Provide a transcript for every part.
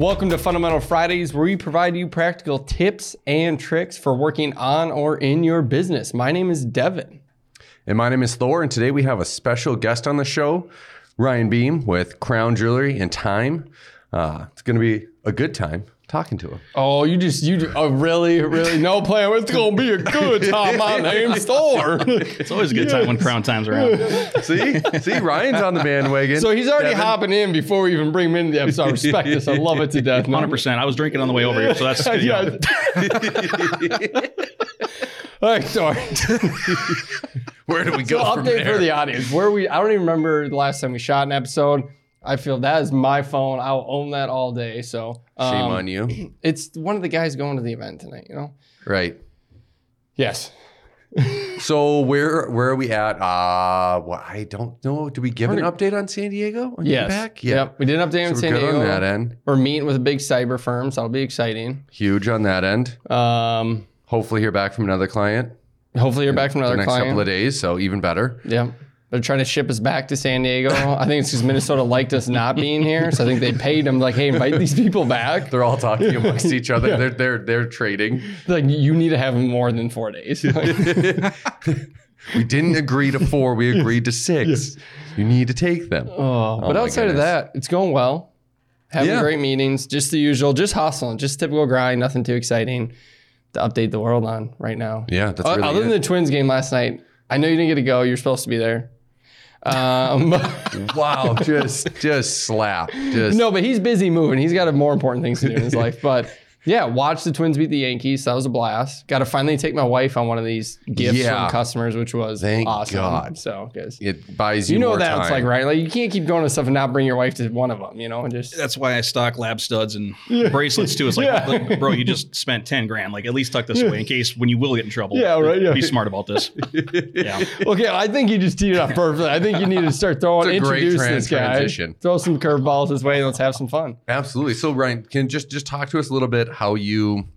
Welcome to Fundamental Fridays, where we provide you practical tips and tricks for working on or in your business. My name is Devin. And my name is Thor, and today we have a special guest on the show, Ryan Beam with Crown Jewelry and Time. Uh, it's going to be a good time talking to him. Oh, you just you oh really really no plan. It's gonna be a good time. My name's Thor. It's always a good time when Crown Time's around. See, see, Ryan's on the bandwagon. So he's already Devin. hopping in before we even bring him into the episode. I respect this. I love it to death. 100%. I was drinking on the way over here, so that's you know, Yeah. All right, sorry. Where do we So go from update there? for the audience. Where we I don't even remember the last time we shot an episode. I feel that is my phone. I'll own that all day. So um, Shame on you. It's one of the guys going to the event tonight. You know. Right. Yes. So where where are we at? Uh, well, I don't know. Do we give an update on San Diego? Get Yes. back? Yep. We did an update So on we're San good Diego. on that end. We're meeting with a big cyber firm, so that'll be exciting. Huge on that end. Um, Hopefully, hear back from another client hopefully you're back from the another next client. couple of days. So even better. Yeah. They're trying to ship us back to San Diego. I think it's because Minnesota liked us not being here. So I think they paid them like, hey, invite these people back. They're all talking amongst each other. They're they're they're trading. Like, you need to have them more than four days. We didn't agree to four. We agreed to six. You need to take them. oh, but oh my outside of that, it's going well. Having Yeah. great meetings, just the usual, just hustling, just typical grind, nothing too exciting to update the world on right now. Yeah, that's O- really Other than the Twins game last night, I know you didn't get to go. You're supposed to be there. Um, wow, just just slap. Just no, but he's busy moving. He's got more important things to do in his life. But yeah, watch the Twins beat the Yankees. That was a blast. Got to finally take my wife on one of these gifts Yeah. from customers, which was Thank awesome. God. So, because it buys you, you know more what time. that's like, right? Like you can't keep going to stuff and not bring your wife to one of them. You know, and just that's why I stock lab studs and bracelets too. It's like, Yeah. like, bro, you just spent 10 grand. Like, at least tuck this away in case when you will get in trouble. Yeah, right, yeah. Be smart about this. Yeah. okay. I think you just teed it up perfectly. I think you need to start throwing, It's a great introduce trans- this guy, transition. throw some curveballs his way, and let's have some fun. Absolutely. So Ryan, can just just talk to us a little bit how you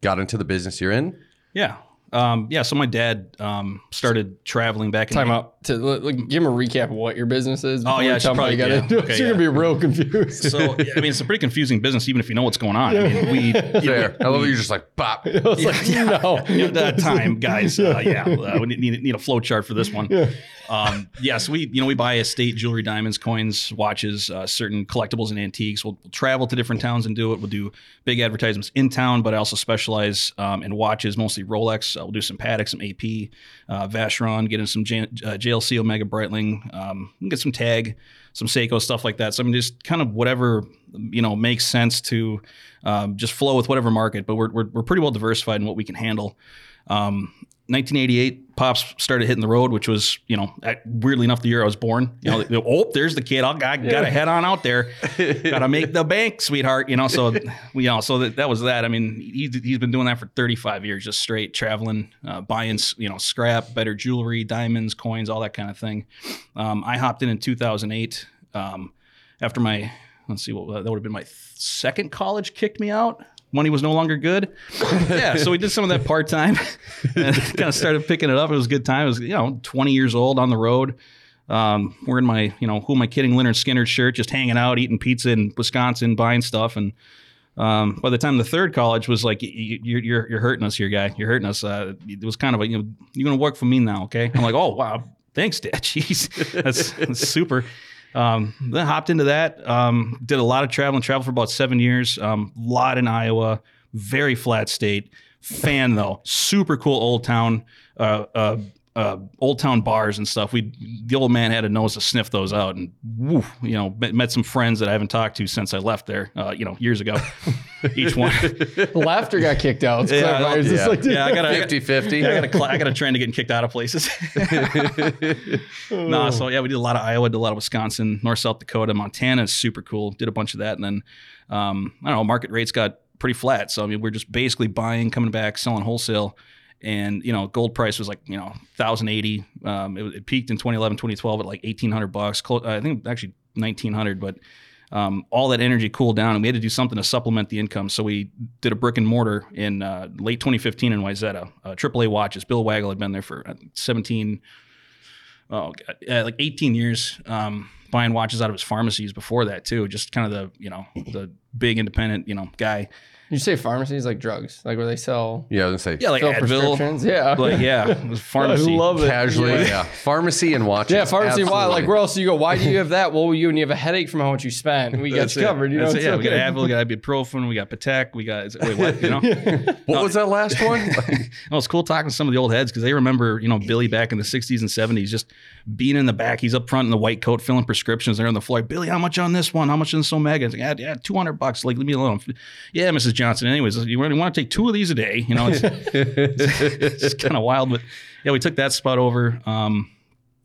got into the business you're in. Yeah. Um, yeah. So my dad um, started traveling back in Time out to like, give him a recap of what your business is. Oh, yeah, you I tell should him how you got probably- into yeah. it. Okay, So you're yeah. gonna be real confused. So, yeah, I mean, it's a pretty confusing business, even if you know what's going on. I mean, we, you know, There. I love that you're just like bop. I was like, no. you know, that time, guys. Uh, yeah, uh, we need, need a flow chart for this one. Um, yeah, so we, you know, we buy estate jewelry, diamonds, coins, watches, uh, certain collectibles and antiques. We'll, we'll travel to different towns and do it. We'll do big advertisements in town, but I also specialize um, in watches, mostly Rolex. Uh, we'll do some Patek, some AP, uh, Vacheron, get in some J- uh, JLC, Omega Breitling, um, get some Tag, some Seiko, stuff like that. So I mean, just kind of whatever you know makes sense to um, just flow with whatever market. But we're, we're we're pretty well diversified in what we can handle. Um, 1988, pops started hitting the road, which was, you know, weirdly enough, the year I was born. You know, oh, there's the kid. I'll, I got to head on out there. got to make the bank, sweetheart. You know, so you know, so that, that was that. I mean, he's he's been doing that for 35 years, just straight traveling, uh, buying, you know, scrap, better jewelry, diamonds, coins, all that kind of thing. Um, I hopped in in 2008 um, after my, let's see, what that would have been my second college kicked me out. Money was no longer good. yeah, so we did some of that part time and kind of started picking it up. It was a good time. It was, you know, 20 years old on the road. Um, wearing my, you know, who am I kidding, Lynyrd Skynyrd shirt, just hanging out, eating pizza in Wisconsin, buying stuff. And um, by the time the third college was like, "Y- y- you're, you're, you're hurting us here, guy. You're hurting us. Uh, it was kind of a, you know, you're going to work for me now, okay? I'm like, oh, wow. Thanks, Dad. Jeez, that's, that's super. Um, then hopped into that. Um, did a lot of traveling. Traveled for about seven years. Um, lot in Iowa. Very flat state. Fan though. Super cool old town. Uh, uh, uh, old town bars and stuff. We the old man had a nose to sniff those out, and woo, you know, met, met some friends that I haven't talked to since I left there. Uh, you know, years ago. Each one. The laughter got kicked out. It's Yeah, clever. Just yeah. like, yeah, I got 50 50. I got a cl- I got a trend of getting kicked out of places. no, so yeah, we did a lot of Iowa, did a lot of Wisconsin, North South Dakota, Montana is super cool. Did a bunch of that, and then um, I don't know, market rates got pretty flat. So I mean, we're just basically buying, coming back, selling wholesale. And you know, gold price was like you know, thousand eighty. Um, it, it peaked in 2011, 2012 at like eighteen hundred bucks. Clo- I think actually nineteen hundred, but um, all that energy cooled down, and we had to do something to supplement the income. So we did a brick and mortar in uh, late 2015 in Wayzata. Uh, AAA watches. Bill Waggle had been there for uh, 17, oh uh, like 18 years. Um, buying watches out of his pharmacies before that too. Just kind of the you know the big independent you know guy. You say pharmacies like drugs, like where they sell Yeah, I was gonna say Yeah, like fill Advil. prescriptions. Yeah. Like yeah, pharmacy. I love it. casually, Yeah. yeah. Pharmacy and watches. Yeah, pharmacy. Why? Like, where else do you go? Why do you have that? Well, you and you have a headache from how much you spent. We got you covered. You know, That's it. it's yeah, we got. Advil, we got ibuprofen, we got Patek, we got wait what? You know, What was that last one? Well, it's cool talking to some of the old heads because they remember, you know, Billy back in the 60s and 70s, just being in the back. He's up front in the white coat filling prescriptions. They're on the floor. Billy, how much on this one? How much on this Omega? It's like, yeah, yeah, 200 bucks. Like, leave me alone. Yeah, Mrs. Johnson. Anyways, you really want to take two of these a day? You know, it's, it's kind of wild. But yeah, we took that spot over. Um,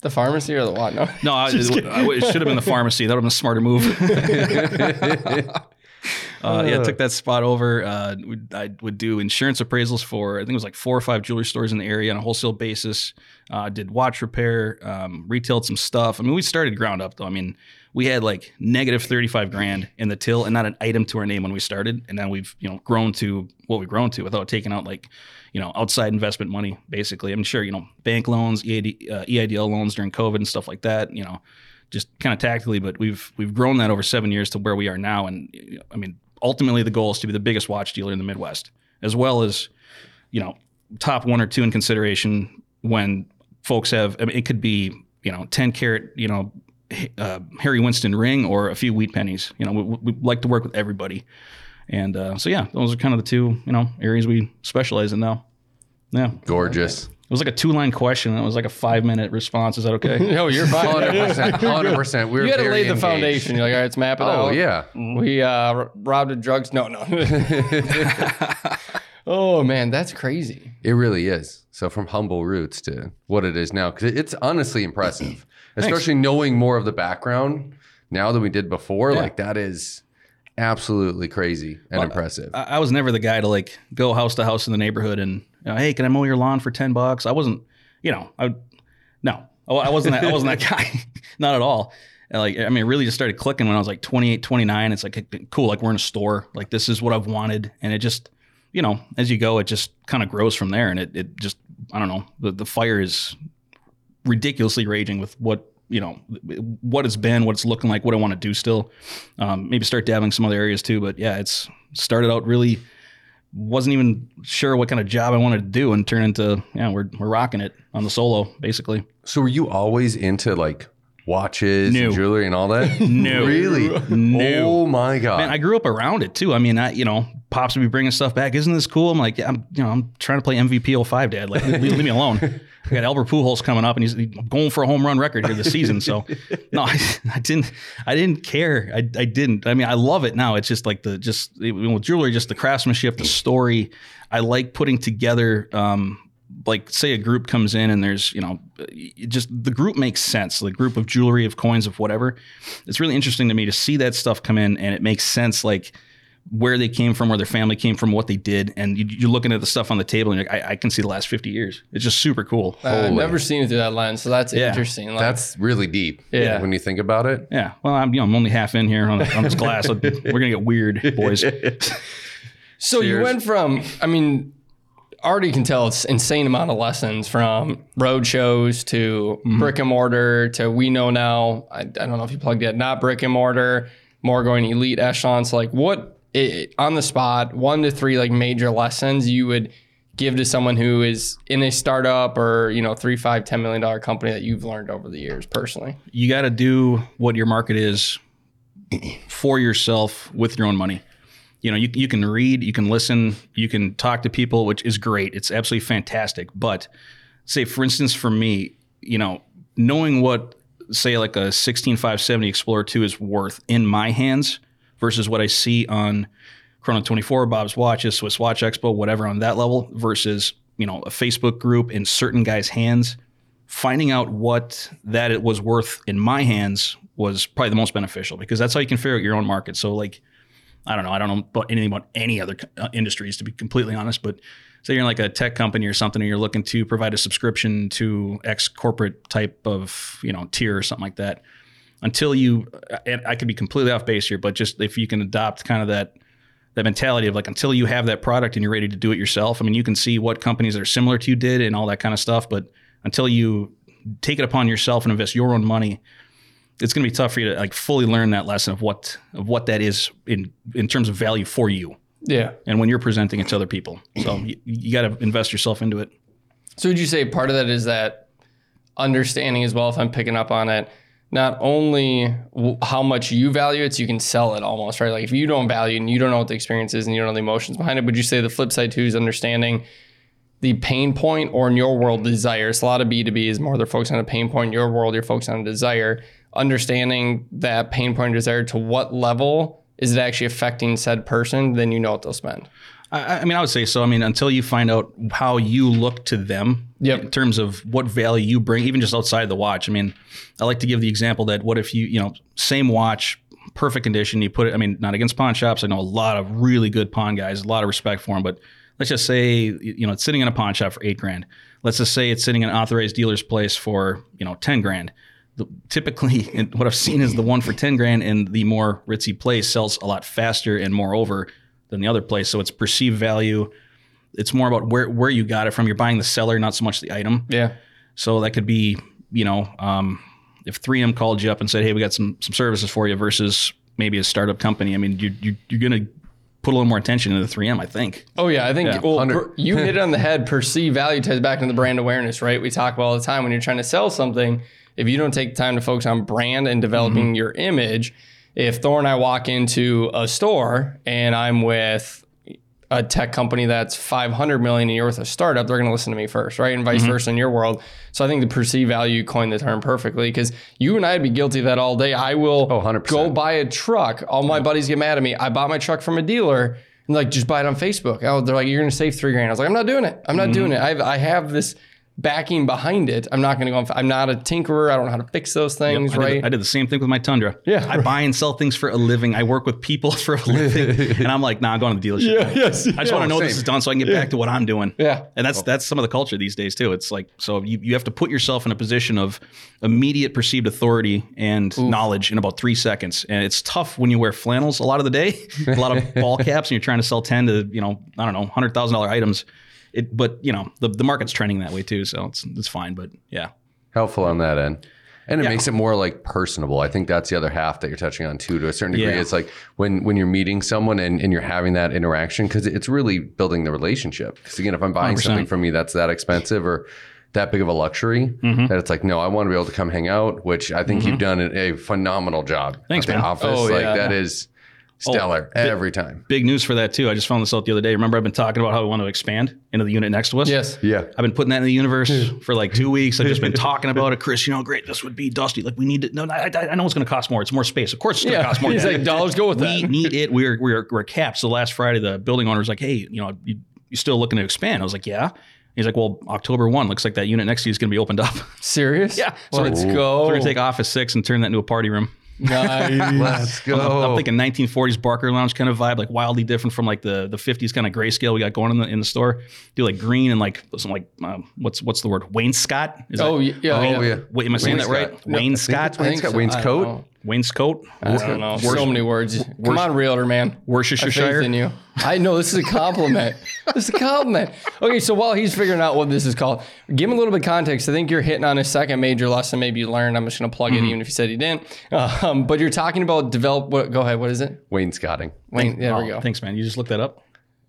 the pharmacy or the what? No. no, I, it, it should have been the pharmacy. That would have been a smarter move. Uh, yeah, took that spot over. Uh, we- I would do insurance appraisals for I think it was like four or five jewelry stores in the area on a wholesale basis. Uh, did watch repair, um, retailed some stuff. I mean, we started ground up though. I mean, we had like negative thirty five grand in the till and not an item to our name when we started, and then we've you know grown to what we've grown to without taking out like you know outside investment money. Basically, I'm sure you know bank loans, EID, uh, EIDL loans during COVID and stuff like that. You know just kind of tactically, but we've we've grown that over seven years to where we are now. And I mean, ultimately, the goal is to be the biggest watch dealer in the Midwest, as well as you know top one or two in consideration when folks have. I mean, it could be you know ten carat you know uh, Harry Winston ring or a few wheat pennies. You know, we, we like to work with everybody. And uh, so yeah, those are kind of the two you know areas we specialize in now. Yeah, Gorgeous. it was like a two line question. It was like a five minute response. Is that okay? No, you're fine. Hundred percent. Hundred percent. We were You had to lay the engaged. foundation. You're like, all right, let's map it Oh out. yeah. We uh, robbed of drugs. No, no. oh man, that's crazy. It really is. So from humble roots to what it is now, because it's honestly impressive, especially knowing more of the background now than we did before. Yeah. Like that is absolutely crazy and impressive. I, I was never the guy to like go house to house in the neighborhood and you know, hey, can I mow your lawn for ten bucks? I wasn't, you know, I no, I I wasn't that. I wasn't that guy, not at all. And like, I mean, it really just started clicking when I was like 28, 29. It's like cool, like we're in a store, like this is what I've wanted, and it just, you know, as you go, it just kind of grows from there, and it it just, I don't know, the the fire is ridiculously raging with what you know what it's been what it's looking like what i want to do still um, maybe start dabbling some other areas too but yeah it's started out really wasn't even sure what kind of job i wanted to do and turn into yeah we're, we're rocking it on the solo basically so were you always into like watches No. and jewelry and all that? No. Really? No. Oh my god. man i grew up around it too i mean i you know pops would be bringing stuff back isn't this cool i'm like yeah i'm you know i'm trying to play mvp 05 dad like leave, leave me alone I got Albert Pujols coming up, and he's going for a home run record here this season. So, no, I, I didn't. I didn't care. I, I didn't. I mean, I love it now. It's just like the just it, with jewelry, just the craftsmanship, the story. I like putting together. Um, like say a group comes in and there's you know just the group makes sense the group of jewelry of coins of whatever it's really interesting to me to see that stuff come in and it makes sense like where they came from where their family came from what they did and you, you're looking at the stuff on the table and you're like I, I can see the last 50 years it's just super cool Uh, I've never seen it through that lens, so that's Yeah. interesting. Like, That's really deep. Yeah. When you think about it. yeah well i'm you know i'm only half in here on, on this glass we're gonna get weird boys So you went from, I mean, already can tell it's insane amount of lessons from road shows to Mm-hmm. brick and mortar to we know now. I, I don't know if you plugged it, not brick and mortar, more going elite echelons. Like what it, on the spot, one to three like major lessons you would give to someone who is in a startup or you know three, five, ten million dollar company that you've learned over the years personally. you got to do what your market is for yourself with your own money. You know, you, you can read, you can listen, you can talk to people, which is great. It's absolutely fantastic. But say, for instance, for me, you know, knowing what, say, like a 16570 Explorer 2 is worth in my hands versus what I see on Chrono 24, Bob's Watches, Swiss Watch Expo, whatever on that level versus, you know, a Facebook group in certain guys' hands finding out what that it was worth in my hands was probably the most beneficial because that's how you can figure out your own market. So like, I don't know, I don't know about anything about any other uh, industries to be completely honest, but say you're in like a tech company or something, and you're looking to provide a subscription to X corporate type of you know tier or something like that. Until you, and I could be completely off base here, but just if you can adopt kind of that that mentality of like until you have that product and you're ready to do it yourself. I mean, you can see what companies that are similar to you did and all that kind of stuff, but until you take it upon yourself and invest your own money, it's going to be tough for you to like fully learn that lesson of what of what that is in in terms of value for you Yeah. and when you're presenting it to other people. So you, you got to invest yourself into it. So would you say part of that is that understanding as well, if I'm picking up on it, not only how much you value it, so you can sell it almost, right? Like if you don't value and you don't know what the experience is and you don't know the emotions behind it, would you say the flip side too is understanding the pain point or in your world desire? It's a lot of B2B is more they're focused on a pain point. In your world, you're focused on a desire. Understanding that pain point desire to what level is it actually affecting said person, then you know what they'll spend. I, I mean, I would say so. I mean, until you find out how you look to them Yep. in terms of what value you bring, even just outside the watch. I mean, I like to give the example that what if you, you know, same watch, perfect condition, you put it, I mean, not against pawn shops. I know a lot of really good pawn guys, a lot of respect for them, but let's just say, you know, it's sitting in a pawn shop for eight grand. Let's just say it's sitting in an authorized dealer's place for, you know, 10 grand. The, typically, what I've seen is the one for 10 grand in the more ritzy place sells a lot faster and more over than the other place. So it's perceived value. It's more about where, where you got it from. You're buying the seller, not so much the item. Yeah. So that could be, you know, um, if 3M called you up and said, "Hey, we got some some services for you," versus maybe a startup company. I mean, you, you you're gonna put a little more attention into the 3M, I think. Oh yeah, I think Yeah. well, per- you hit it on the head. Perceive value ties back into the brand awareness, right? We talk about all the time when you're trying to sell something. If you don't take time to focus on brand and developing your image, if Thor and I walk into a store and I'm with a tech company that's 500 million and you're with a startup, they're going to listen to me first, right? And vice versa in your world. So I think the perceived value coined the term perfectly because you and I'd be guilty of that all day. I will Oh, 100%. go buy a truck. All my buddies get mad at me. I bought my truck from a dealer and like just buy it on Facebook. Oh, they're like, you're going to save three grand. I was like, I'm not doing it. I'm not doing it. I have, I have this backing behind it. I'm not going to go. On, I'm not a tinkerer. I don't know how to fix those things, I did, right? I did the same thing with my Tundra. Yeah, I buy and sell things for a living. I work with people for a living, and I'm like, nah, I'm going to the dealership. yes. I just want to know this is done so I can get back to what I'm doing. Yeah. And that's that's some of the culture these days too. It's like so you, you have to put yourself in a position of immediate perceived authority and knowledge in about three seconds. And it's tough when you wear flannels a lot of the day, a lot of ball caps, and you're trying to sell ten to you know I don't know hundred thousand dollar items. It, but you know the, the market's trending that way too, so it's it's fine. But yeah, helpful on that end. And it Yeah. makes it more like personable. I think that's the other half that you're touching on too, to a certain degree. Yeah. It's like when when you're meeting someone and, and you're having that interaction, because it's really building the relationship. Because again, if I'm buying 100%. something from you that's that expensive or that big of a luxury, Mm-hmm. that it's like, no, I want to be able to come hang out, which I think you've done a, phenomenal job. Thanks, at the man. office. Oh, like yeah. that is Oh, stellar every time. big news for that too. I just found this out the other day. Remember, I've been talking about how we want to expand into the unit next to us. Yes. Yeah. I've been putting that in the universe for like two weeks. I've just been talking about it, Chris. You know, great. This would be dusty. Like we need it. No, I, I I know it's going to cost more. It's more space. Of course, it's going to Yeah. cost more. He's like, dollars go with we that. need it. We're we're we're capped. So last Friday, the building owner was like, "Hey, you know, you, you still looking to expand?" I was like, "Yeah." He's like, "Well, October one looks like that unit next to you is going to be opened up. Serious? Yeah. So let's go. We're going to take office six and turn that into a party room." Nice. Let's go. I'm thinking 1940s Barker Lounge kind of vibe, like wildly different from like the the 50s kind of grayscale we got going in the in the store. Do like green and like some like um, what's what's the word Wainscot? Is Oh, that, yeah. Oh, yeah. Wait, am I saying that right? Wainscot. No, I think Wainscot, it's Wainscot. so. Wainscoat? I don't know. wainscot, I don't know. So many words. Come on, realtor man. I faith Worcestershire. in you. I know this is a compliment. this is a compliment. Okay, so while he's figuring out what this is called, give him a little bit of context. I think you're hitting on a second major lesson. Maybe you learned. I'm just going to plug it, even if you said you didn't. Um, but you're talking about develop. What? Go ahead. What is it? Wainscoting. Wayne. There we Oh, go. Thanks, man. You just looked that up.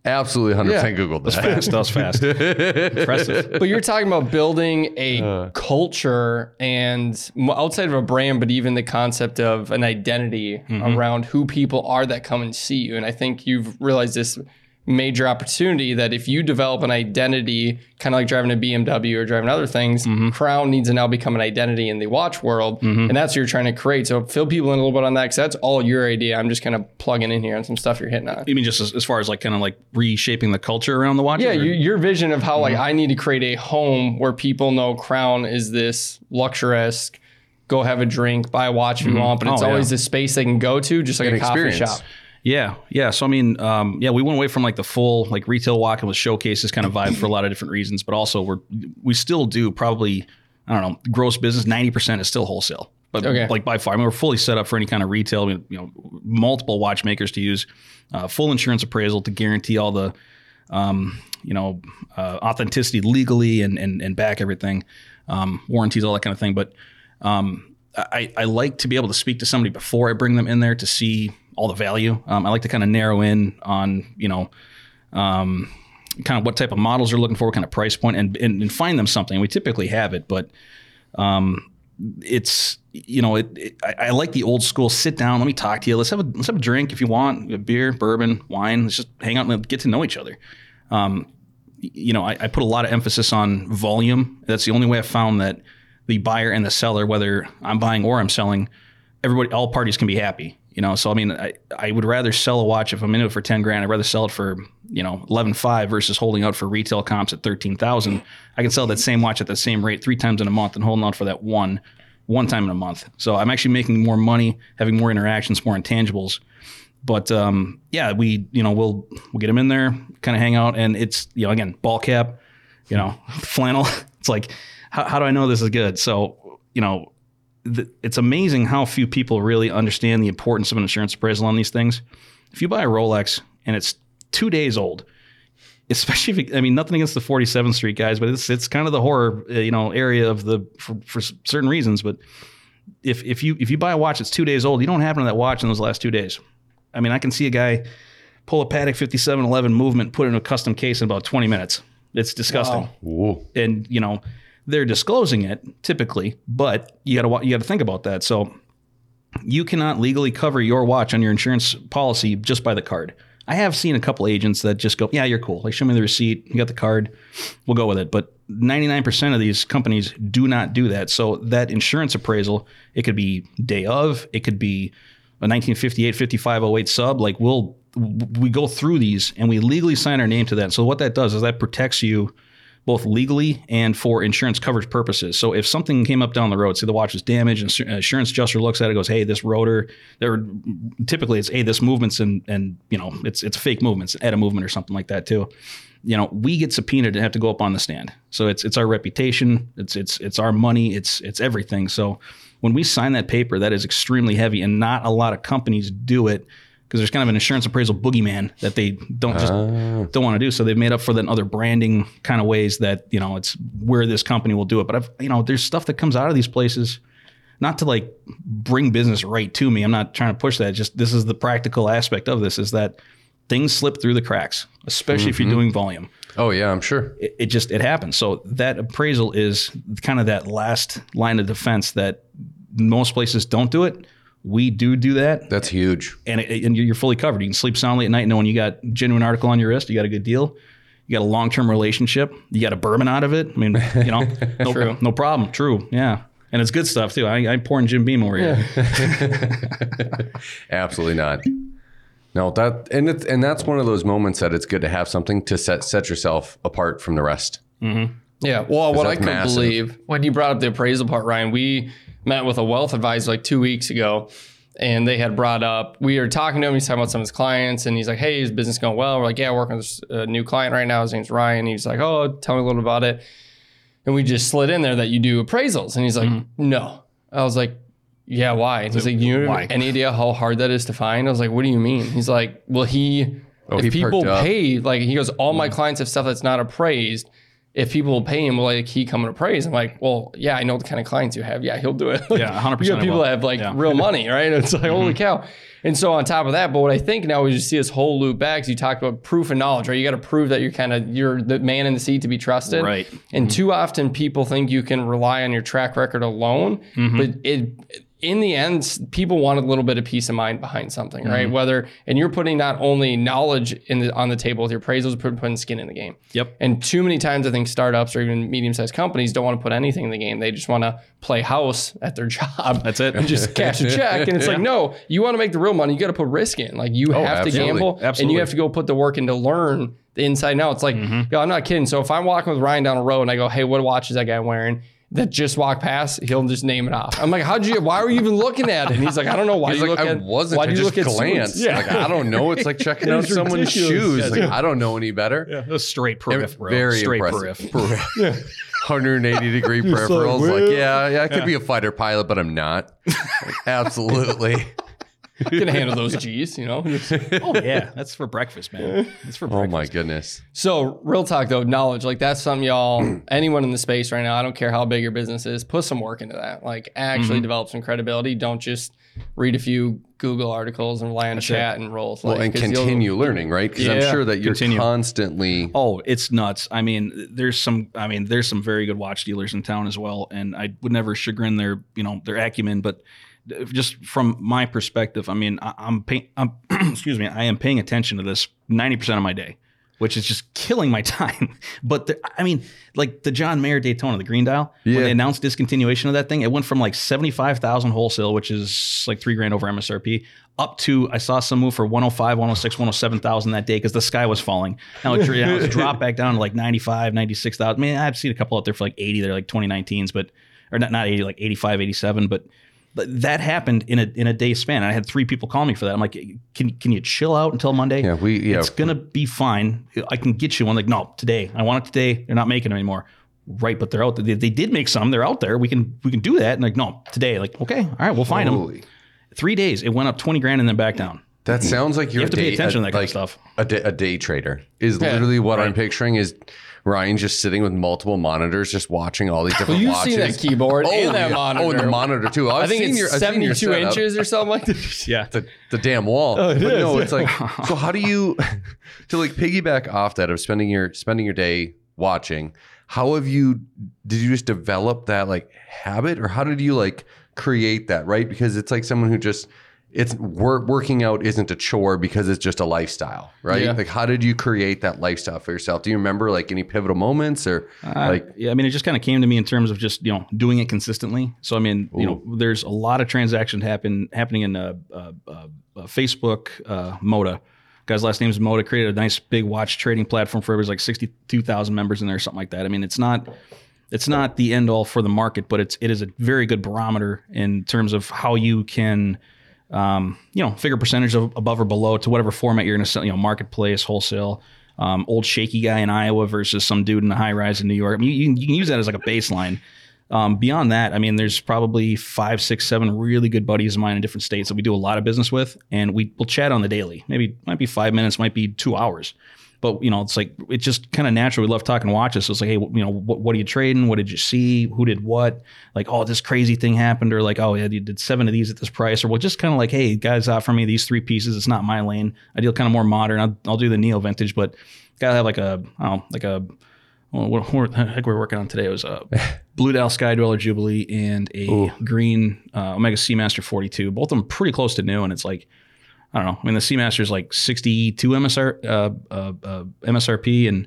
Absolutely 100% Yeah. Googled that. Fast. That was fast. Impressive. But you're talking about building a uh. culture and outside of a brand, but even the concept of an identity mm-hmm. around who people are that come and see you. And I think you've realized this major opportunity that if you develop an identity, kind of like driving a BMW or driving other things, mm-hmm. Crown needs to now become an identity in the watch world. Mm-hmm. And that's what you're trying to create. So fill people in a little bit on that because that's all your idea. I'm just kind of plugging in here on some stuff you're hitting on. You mean just as, as far as like kind of like reshaping the culture around the watch? Yeah, you, your vision of how like Mm-hmm. I need to create a home where people know Crown is this luxurious. Go have a drink, buy a watch if you mm-hmm. want, but it's Oh, yeah. always the space they can go to, just like An a coffee experience. shop. Yeah, yeah. So I mean, um, yeah, we went away from like the full like retail walk and with showcases kind of vibe for a lot of different reasons, but also we're we still do probably I don't know gross business ninety percent is still wholesale, but Okay. like by far, I mean, we're fully set up for any kind of retail. We, you know, multiple watchmakers to use, uh, full insurance appraisal to guarantee all the um, you know uh, authenticity legally and and and back everything, um, warranties, all that kind of thing. But um, I, I like to be able to speak to somebody before I bring them in there to see all the value. Um, I like to kind of narrow in on you know. Um, kind of what type of models they're looking for, what kind of price point, and, and, and find them something. We typically have it, but um, it's you know it, it I, I, like the old school sit down let me talk to you let's have a let's have a drink if you want a beer bourbon wine let's just hang out and get to know each other um, you know I, I, put a lot of emphasis on volume that's the only way i've found that the buyer and the seller whether i'm buying or i'm selling everybody all parties can be happy you know so i mean i, I would rather sell a watch if i'm in it for 10 grand i'd rather sell it for you know 11.5 versus holding out for retail comps at 13,000 I can sell that same watch at the same rate three times in a month and holding out for that one one time in a month. So I'm actually making more money, having more interactions, more intangibles. But um, yeah, we you know we'll we'll get them in there, kind of hang out, and it's you know again ball cap, you know flannel. It's like how, how do I know this is good? So you know it's amazing how few people really understand the importance of an insurance appraisal on these things. If you buy a Rolex and it's two days old, especially if I mean nothing against the 47th Street guys, but it's it's kind of the horror uh, you know area of the for, for certain reasons. But if if you if you buy a watch that's two days old, you don't happen to that watch in those last two days. I mean, I can see a guy pull a Patek 5711 movement, put it in a custom case in about 20 minutes. It's disgusting. Wow. And you know they're disclosing it typically, but you got to you got to think about that. So you cannot legally cover your watch on your insurance policy just by the card. I have seen a couple agents that just go, "Yeah, you're cool. Like, show me the receipt. You got the card. We'll go with it." But 99% of these companies do not do that. So that insurance appraisal, it could be day of, it could be a 1958, 5508 sub. Like we'll we go through these and we legally sign our name to that. So what that does is that protects you both legally and for insurance coverage purposes. So if something came up down the road, say the watch is damaged, and uh, insurance adjuster looks at it, goes, "Hey, this rotor," there typically it's, "Hey, this movement's and and you know it's it's fake movements, at a movement or something like that too." You know, we get subpoenaed and have to go up on the stand. So it's it's our reputation, it's it's it's our money, it's it's everything. So when we sign that paper, that is extremely heavy, and not a lot of companies do it because there's kind of an insurance appraisal boogeyman that they don't just uh. don't want to do. So they've made up for that in other branding kind of ways that you know it's where this company will do it. But I've you know there's stuff that comes out of these places. Not to like bring business right to me. I'm not trying to push that. Just this is the practical aspect of this is that things slip through the cracks, especially mm-hmm. if you're mm-hmm. doing volume. Oh yeah, I'm sure. It, it, just it happens. So that appraisal is kind of that last line of defense that most places don't do it we do do that. That's huge. And, it, and you're fully covered. You can sleep soundly at night knowing you got genuine article on your wrist. You got a good deal. You got a long term relationship. You got a bourbon out of it. I mean, you know, no, no problem. True. Yeah. And it's good stuff too. I, I'm pouring Jim Beam over here. Absolutely not. No, that and it's and that's one of those moments that it's good to have something to set set yourself apart from the rest. Mm-hmm. Yeah. Well, what I could massive. believe when you brought up the appraisal part, Ryan, we met with a wealth advisor like two weeks ago and they had brought up we were talking to him he's talking about some of his clients and he's like hey is business going well? We're like yeah working with a new client right now his name's ryan. He's like oh tell me a little about it. And we just slid in there that you do appraisals and he's like mm-hmm. no. I was like yeah why? He's like you have any idea how hard that is to find? I was like what do you mean? He's like well he oh, if he people pay like he goes all my clients have stuff that's not appraised if people will pay him, will like he come and appraise? I'm like, well, yeah, I know the kind of clients you have. Yeah, he'll do it. like, yeah, 100. You have people that have like yeah. real money, right? It's like holy mm-hmm. cow. And so on top of that, but what I think now we just see this whole loop back. You talked about proof and knowledge, right? You got to prove that you're kind of you're the man in the seat to be trusted, right? And mm-hmm. too often people think you can rely on your track record alone, mm-hmm. but it in the end, people want a little bit of peace of mind behind something, right? Mm-hmm. Whether and you're putting not only knowledge in the, on the table with your appraisals, but putting skin in the game. Yep. And too many times, I think startups or even medium-sized companies don't want to put anything in the game. They just want to play house at their job. That's it. And just cash a check. And it's yeah. like, no, you want to make the real money. You got to put risk in. Like you oh, have absolutely. to gamble, absolutely. and you have to go put the work in to learn the inside and out. It's like, mm-hmm. yo, I'm not kidding. So if I'm walking with Ryan down the road and I go, hey, what watch is that guy wearing? That just walk past, he'll just name it off. I'm like, how'd you? Why were you even looking at it? And he's like, I don't know. Why he's you like, look I at? wasn't. Why do you look glance. at Yeah. Like I don't know. It's like checking out someone's shoes. Like I don't know any better. Yeah, a straight periph, bro. Very straight impressive. periph. yeah. 180 degree peripherals. Like, like, yeah, yeah, I could yeah. be a fighter pilot, but I'm not. Like, absolutely. Can handle those G's, you know. oh yeah, that's for breakfast, man. That's for breakfast. Oh my goodness. So, real talk though, knowledge like that's something y'all, anyone in the space right now, I don't care how big your business is, put some work into that. Like, actually Mhm. develop some credibility. Don't just read a few Google articles and rely on That's it. chat and roll. Well, Like, and 'cause you'll- continue learning, right? Because I'm sure that you're continue. constantly. Oh, it's nuts. I mean, there's some. I mean, there's some very good watch dealers in town as well, and I would never chagrin their, you know, their acumen, but just from my perspective, I mean, I, I'm paying. I'm, excuse me, I am paying attention to this 90 percent of my day, which is just killing my time. But the, I mean, like the John Mayer Daytona, the Green Dial, Yeah. when they announced discontinuation of that thing, it went from like 75,000 wholesale, which is like three grand over MSRP, up to I saw some move for 105, 106, 107,000 that day because the sky was falling. Now it, now it's dropped back down to like 95, 96,000. I mean, I've seen a couple out there for like 80. They're like 2019s, but or not not 80, like 85, 87. But but that happened in a in a day span. I had three people call me for that. I'm like, can can you chill out until Monday? Yeah, we yeah. It's gonna be fine. I can get you one. Like, no, today. I want it today. They're not making it anymore. Right, but they're out there. They, they did make some. They're out there. We can we can do that. And like, no, today. Like, okay, all right, we'll find them. Three days. It went up twenty grand and then back down. That hmm. sounds like you're You have to a pay day, attention a, to that kind like of stuff. A day, a day trader is Yeah, literally what I'm picturing. Is Ryan just sitting with multiple monitors, just watching all these Well, different you've watches. seen that keyboard oh, and that yeah. monitor. Oh, and the monitor too. I've I think it's your, I've seen your 72 inches or something like that. Yeah. the, the damn wall. Oh, it but is, no, it's like so. How do you to like piggyback off that of spending your spending your day watching? How have you? Did you just develop that like habit, or how did you like create that? Right, because it's like someone who just it's work, working out isn't a chore because it's just a lifestyle, right? Yeah. Like, how did you create that lifestyle for yourself? Do you remember like any pivotal moments or Uh, like? yeah, I mean, it just kind of came to me in terms of just you know doing it consistently. So I mean, you know, there's a lot of transactions happen happening in uh, uh, uh, uh, Facebook, uh, Moda. Guy's last name is Moda. Created a nice big watch trading platform for everybody. Like sixty two thousand members in there, or something like that. I mean, it's not it's not the end all for the market, but it's it is a very good barometer in terms of how you can. Um, you know, figure percentage of above or below to whatever format you're going to sell. You know, marketplace, wholesale, um, old shaky guy in Iowa versus some dude in a high rise in New York. I mean, you, can- you can use that as like a baseline. Um, beyond that, I mean, there's probably five, six, seven really good buddies of mine in different states that we do a lot of business with, and we will chat on the daily. Maybe might be five minutes, might be two hours, but you know, it's like it's just kind of natural. We love talking watches, so it's like, hey, you know, what, what are you trading? What did you see? Who did what? Like, oh, this crazy thing happened, or like, oh, yeah, you did seven of these at this price, or well, just kind of like, hey, guys, offer me these three pieces. It's not my lane. I deal kind of more modern. I'll, I'll do the neo vintage, but gotta have like a, I don't know, like a well, what, what the heck we're working on today It was a Blue Dial Sky Dweller Jubilee and a green uh, Omega Seamaster 42. Both of them pretty close to new, and it's like I don't know. I mean, the Seamaster is like 62 MSR uh, uh, uh, MSRP, and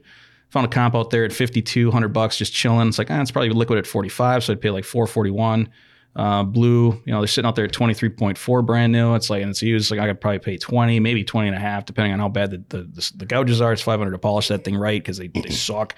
found a comp out there at 5200 bucks, just chilling. It's like ah, it's probably liquid at 45, so I'd pay like 441. Uh, blue, you know, they're sitting out there at 23.4 brand new. It's like, and it's used. Like I could probably pay 20, maybe 20 and a half, depending on how bad the, the, the, the gouges are. It's 500 to polish that thing right because they, they suck.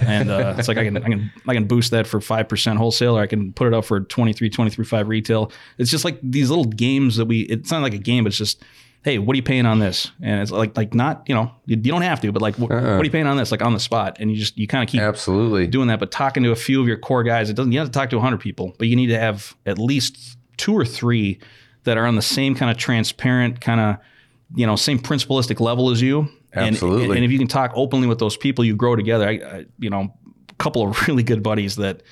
And uh, it's like I can, I can, I can boost that for 5% wholesale or I can put it up for 23, 23.5 retail. It's just like these little games that we, it's not like a game, but it's just, hey, what are you paying on this? And it's like, like not, you know, you, you don't have to, but like, wh- uh-uh. what are you paying on this? Like on the spot. And you just, you kind of keep Absolutely. doing that, but talking to a few of your core guys, it doesn't. You have to talk to hundred people, but you need to have at least two or three that are on the same kind of transparent, kind of you know, same principalistic level as you. And- Absolutely. And, if you can talk openly with those people, you grow together. I, I you know, a couple of really good buddies that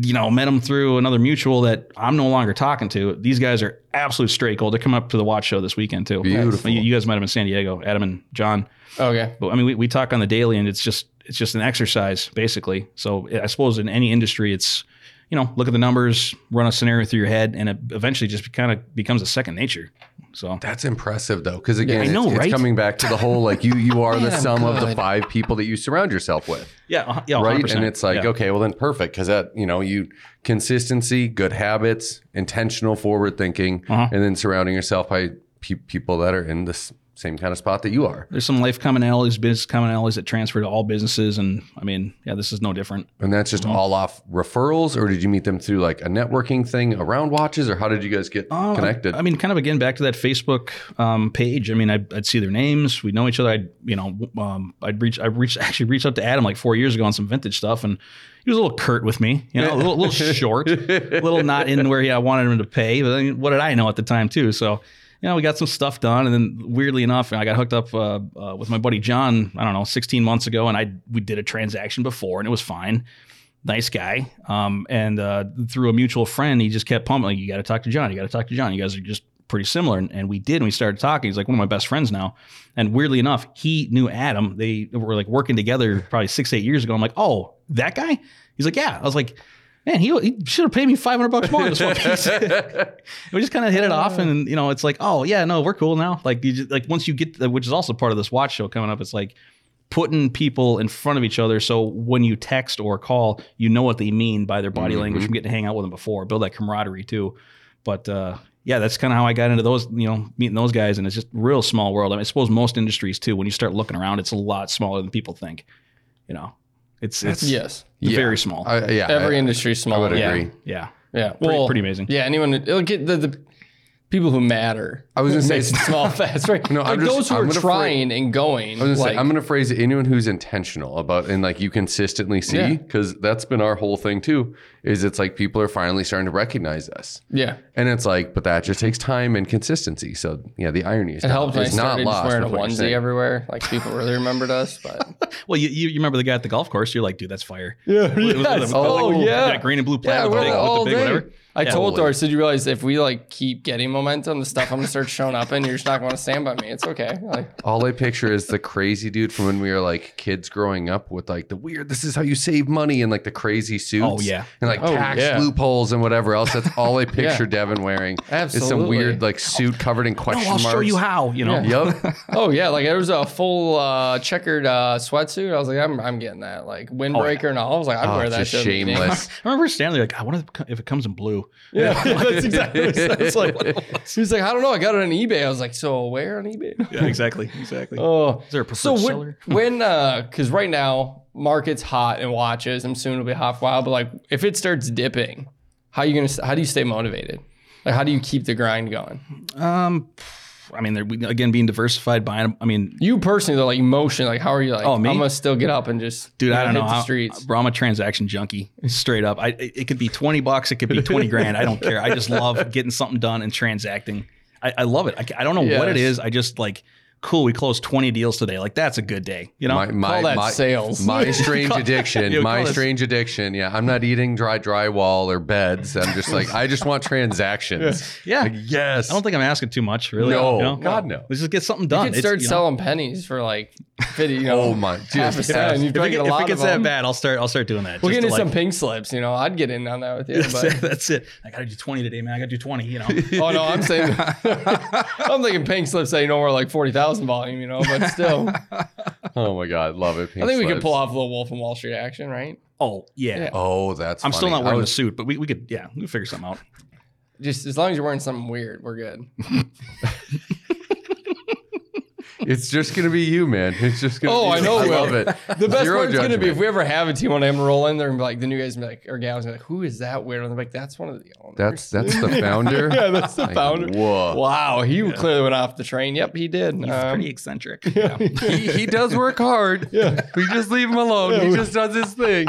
you know met them through another mutual that I'm no longer talking to. These guys are absolute straight gold. They're coming up to the watch show this weekend too. Beautiful. You, you guys met them in San Diego, Adam and John. Okay. But I mean, we, we talk on the daily, and it's just it's just an exercise basically. So I suppose in any industry, it's you know look at the numbers, run a scenario through your head, and it eventually just kind of becomes a second nature. So That's impressive though, because again, I know, it's, it's right? coming back to the whole like you you are the Man, I'm sum of the five people that you surround yourself with, yeah, uh, yeah, right? 100%. And it's like Yeah. okay, well then perfect because that you know you consistency, good habits, intentional forward thinking, Uh-huh. and then surrounding yourself by pe- people that are in this same kind of spot that you are. There's some life commonalities, business commonalities that transfer to all businesses, and I mean, yeah, this is no different. And that's just Mm-hmm. all off referrals, or did you meet them through like a networking thing around watches, or how did you guys get Uh, connected? I mean, kind of again back to that Facebook um, page. I mean, I'd, I'd see their names. We know each other. I'd you know, um, I'd reach. I reached actually reached out to Adam like four years ago on some vintage stuff, and he was a little curt with me. You know, a little, little short, a little not in where yeah, I wanted him to pay. But I mean, what did I know at the time too? So. You know, we got some stuff done, and then weirdly enough, I got hooked up uh, uh, with my buddy John. I don't know, 16 months ago, and I we did a transaction before, and it was fine. Nice guy, um, and uh, through a mutual friend, he just kept pumping. Like, you got to talk to John. You got to talk to John. You guys are just pretty similar, and, and we did. And we started talking. He's like one of my best friends now. And weirdly enough, he knew Adam. They were like working together probably six, eight years ago. I'm like, oh, that guy. He's like, yeah. I was like, man, he, he should have paid me 500 bucks more. This one piece. we just kind of hit it off, and you know, it's like, oh yeah, no, we're cool now. Like you just, like once you get, the, which is also part of this watch show coming up. It's like putting people in front of each other, so when you text or call, you know what they mean by their body language from getting to hang out with them before, build that camaraderie too. But uh, yeah, that's kind of how I got into those, you know, meeting those guys, and it's just real small world. I, mean, I suppose most industries too. When you start looking around, it's a lot smaller than people think. You know, it's it's Yes. Yeah. very small. I, yeah, Every I- industry is small. I would yeah. agree. yeah. Yeah. Pretty- Well, pretty amazing. Yeah. Anyone, it'll get the, the people who matter. I was gonna say- Makes small fast, right? No, like I'm just- those who I'm are gonna trying and going. I was gonna like, say, I'm gonna phrase it anyone who's intentional about and like you consistently see Yeah. because that's been our whole thing too. Is it's like people are finally starting to recognize us, yeah. and it's like, but that just takes time and consistency. So yeah, the irony is It helped when I is not started just lost. wearing a with what onesie everywhere. Like people really remembered us, but Well, you, you you remember the guy at the golf course? You're like, dude, that's fire. yeah, It was- it was- oh like, yeah, that green and blue plaid yeah, with, the big, with the big day. whatever. I Yeah, told totally. Doris, did you realize if we like keep getting momentum, the stuff I'm gonna start showing up in, you're just not gonna stand by me. It's okay. Like All I picture is the crazy dude from when we were like kids growing up with like the weird. This is how you save money and like the crazy suits. Oh, yeah. and like Oh, tax yeah. loopholes and whatever else. That's all I picture Devin wearing. Is some weird like suit covered in No, question I'll marks. show you how. You know. Yep. Oh yeah, like there was a full uh, checkered uh, sweatsuit. I was like, I'm, I'm getting that. Like windbreaker and all. I was like, I'd Oh, wear that. just to a meeting. shameless. I remember standing there like, I wonder if it comes in blue. Yeah, that's exactly. What it sounds like he was like, I don't know. I got it on eBay. I was like, so where on eBay? Yeah, exactly, exactly. Oh, Is there a preferred so when, seller? when uh, because right now market's hot and watches, and soon it'll be hot for a while. But like, if it starts dipping, how you gonna? How do you stay motivated? Like, how do you keep the grind going? Um, I mean, they're again being diversified, buying. I mean, You personally, though, like emotion, like how are you? Like, Oh, me? I'm gonna still get up and just, dude, I don't hit know. the I- streets. Bro, I'm a transaction junkie, straight up. I it, could be twenty bucks, it could be twenty grand. I don't care. I just love getting something done and transacting. I, I love it. I, I don't know what it is. I just like. Cool, we closed 20 deals today. Like that's a good day. You know? My, my, Call that my, sales. My strange addiction. Yeah, my call it- strange addiction. Yeah, I'm not eating dry drywall or beds. I'm just like I just want transactions. yeah. Like, yes. I don't think I'm asking too much, really. No, you know? God no. Let's just get something You done. could It's, start you know, selling pennies for like 50, you know, Oh my- half a dude, cent. You'd If probably it, get a if lot it of gets that bad, I'll start. I'll start doing that. We'll just get to, into some pink slips, you know. I'd get in on that with you, That's but it. That's it. I gotta do 20 today, man. I gotta do 20. You know. oh no, I'm saying I'm thinking pink slips say no more like forty thousand volume, you know, but still, Oh my god, love it. I think we could pull off a little Wolf and Wall Street action, right? oh yeah. Yeah. Oh, that's. I'm still not wearing I the suit, but we, we could yeah we could figure something out. Just as long as you're wearing something weird, we're good. It's just gonna be you, man. It's just gonna. Oh, be I know, I Will. love it. The best Zero part's gonna be if we ever have a team on him roll in there and be like the new guys be like or gals be like, who is that weird? And they're like, that's one of the owners. That's that's the founder. yeah, that's the Like, founder. Whoa. Wow, he clearly went off the train. Yep, he did. He's Um, pretty eccentric. Yeah. He, he does work hard. Yeah. We just leave him alone. Yeah, he we- just does his thing.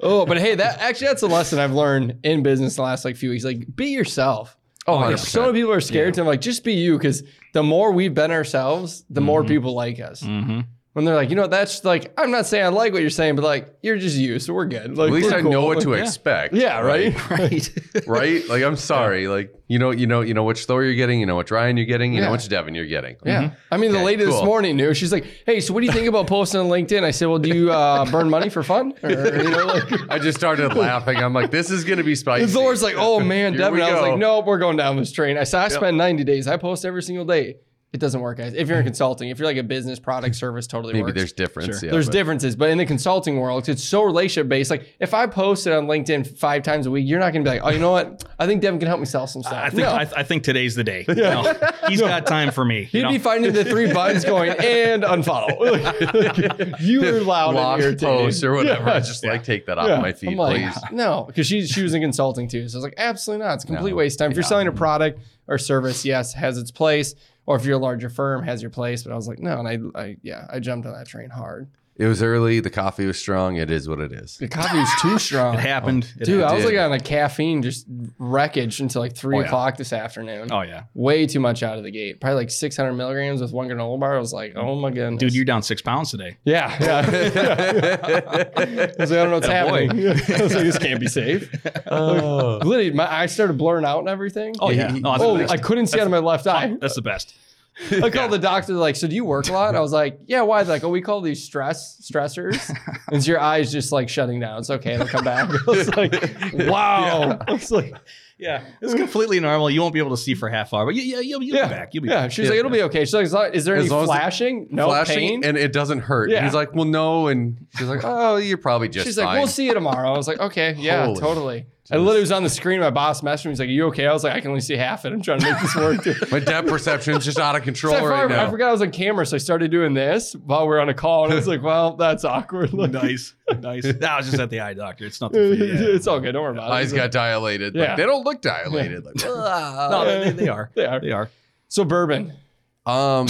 Oh, but hey, that actually that's a lesson I've learned in business the last like few weeks. Like, be yourself. Oh, 100%. so many people are scared to. Like, just be you, because the more we've been ourselves, the more Mhm. people like us. mm-hmm. When they're like, you know, that's like, I'm not saying I like what you're saying, but like, you're just you, so we're good. Like, At least we're I know cool. what to yeah. expect. Yeah, right. Right. Right? Like I'm sorry. Like you know, you know, you know which Thor you're getting. You know which Ryan you're getting. You Yeah. know which Devin you're getting. Yeah. I mean, the Okay, lady this morning knew. She's like, hey, so what do you think about posting on LinkedIn? I said, well, do you uh, burn money for fun? Or, you know, like, I just started laughing. I'm like, this is gonna be spicy. And Thor's like, oh man, Here Devin. I was like, nope, we're going down this train. I said, I spend 90 days. I post every single day. It doesn't work, guys. If you're in mm. consulting, if you're like a business product service, totally Maybe works. there's difference. Sure. Yeah, there's but- differences, but in the consulting world, it's so relationship based. Like if I post it on LinkedIn five times a week, you're not gonna be like, oh, you know what? I think Devin can help me sell some stuff. I think no. I, I think today's the day. You know, he's got time for me. He'd know? be finding the three buttons going and unfollow. you were loud and Lost irritating. post or whatever. Yeah. Just like take that off Yeah. my feed, like, please. No, because she she was in consulting too. So I was like, absolutely not. It's a complete No. waste of time. If you're selling a product or service, yes, has its place. Or if you're a larger firm, has your place. But I was like, no, and I, I yeah, I jumped on that train hard. It was early. The coffee was strong. It is what it is. The coffee was too strong. It happened. It Dude, I was like on a caffeine just wreckage until like three Oh, yeah. o'clock this afternoon. Oh yeah, Way too much out of the gate. Probably like 600 milligrams with one granola bar. I was like, oh my goodness. dude, you're down six pounds today. Yeah, yeah. I was like, I don't know what's Attaboy. happening. I was like, this can't be safe. Oh. Literally, my eyes started blurring out and everything. Oh yeah, he- no, that's Oh, the best. I couldn't see out of my left eye. That's the best. I called the doctor, like, so do you work a lot? I was like, yeah, why? They're like, oh, we call these stress stressors. And it's your eyes just like shutting down. It's okay, they'll come back. I was like, wow. I was like, Yeah, it's completely normal. You won't be able to see for half hour, but you, you, you'll, you'll yeah, be back. You'll be yeah. back. She's like, it'll be okay. She's like, is there As any long as the- flashing? No Flashing pain. and it doesn't hurt. Yeah. He's like, well, no. And she's like, oh, you're probably just She's fine. like, we'll see you tomorrow. I was like, okay, yeah, Holy totally. I literally was on the screen. My boss messaged me. He's like, "Are you okay?" I was like, "I can only see half it. I'm trying to make this work." Dude. My depth perception's just out of control So I, right forgot, I forgot I was on camera, so I started doing this while we were on a call, and I was like, "Well, that's awkward." Like, nice, nice. That was just at the eye doctor. It's nothing for you. Yeah. it's all good. Don't worry about it. Eyes it. got dilated. Yeah. Like, they don't look dilated. Like, No, they, they are. They are. They are. So bourbon. um,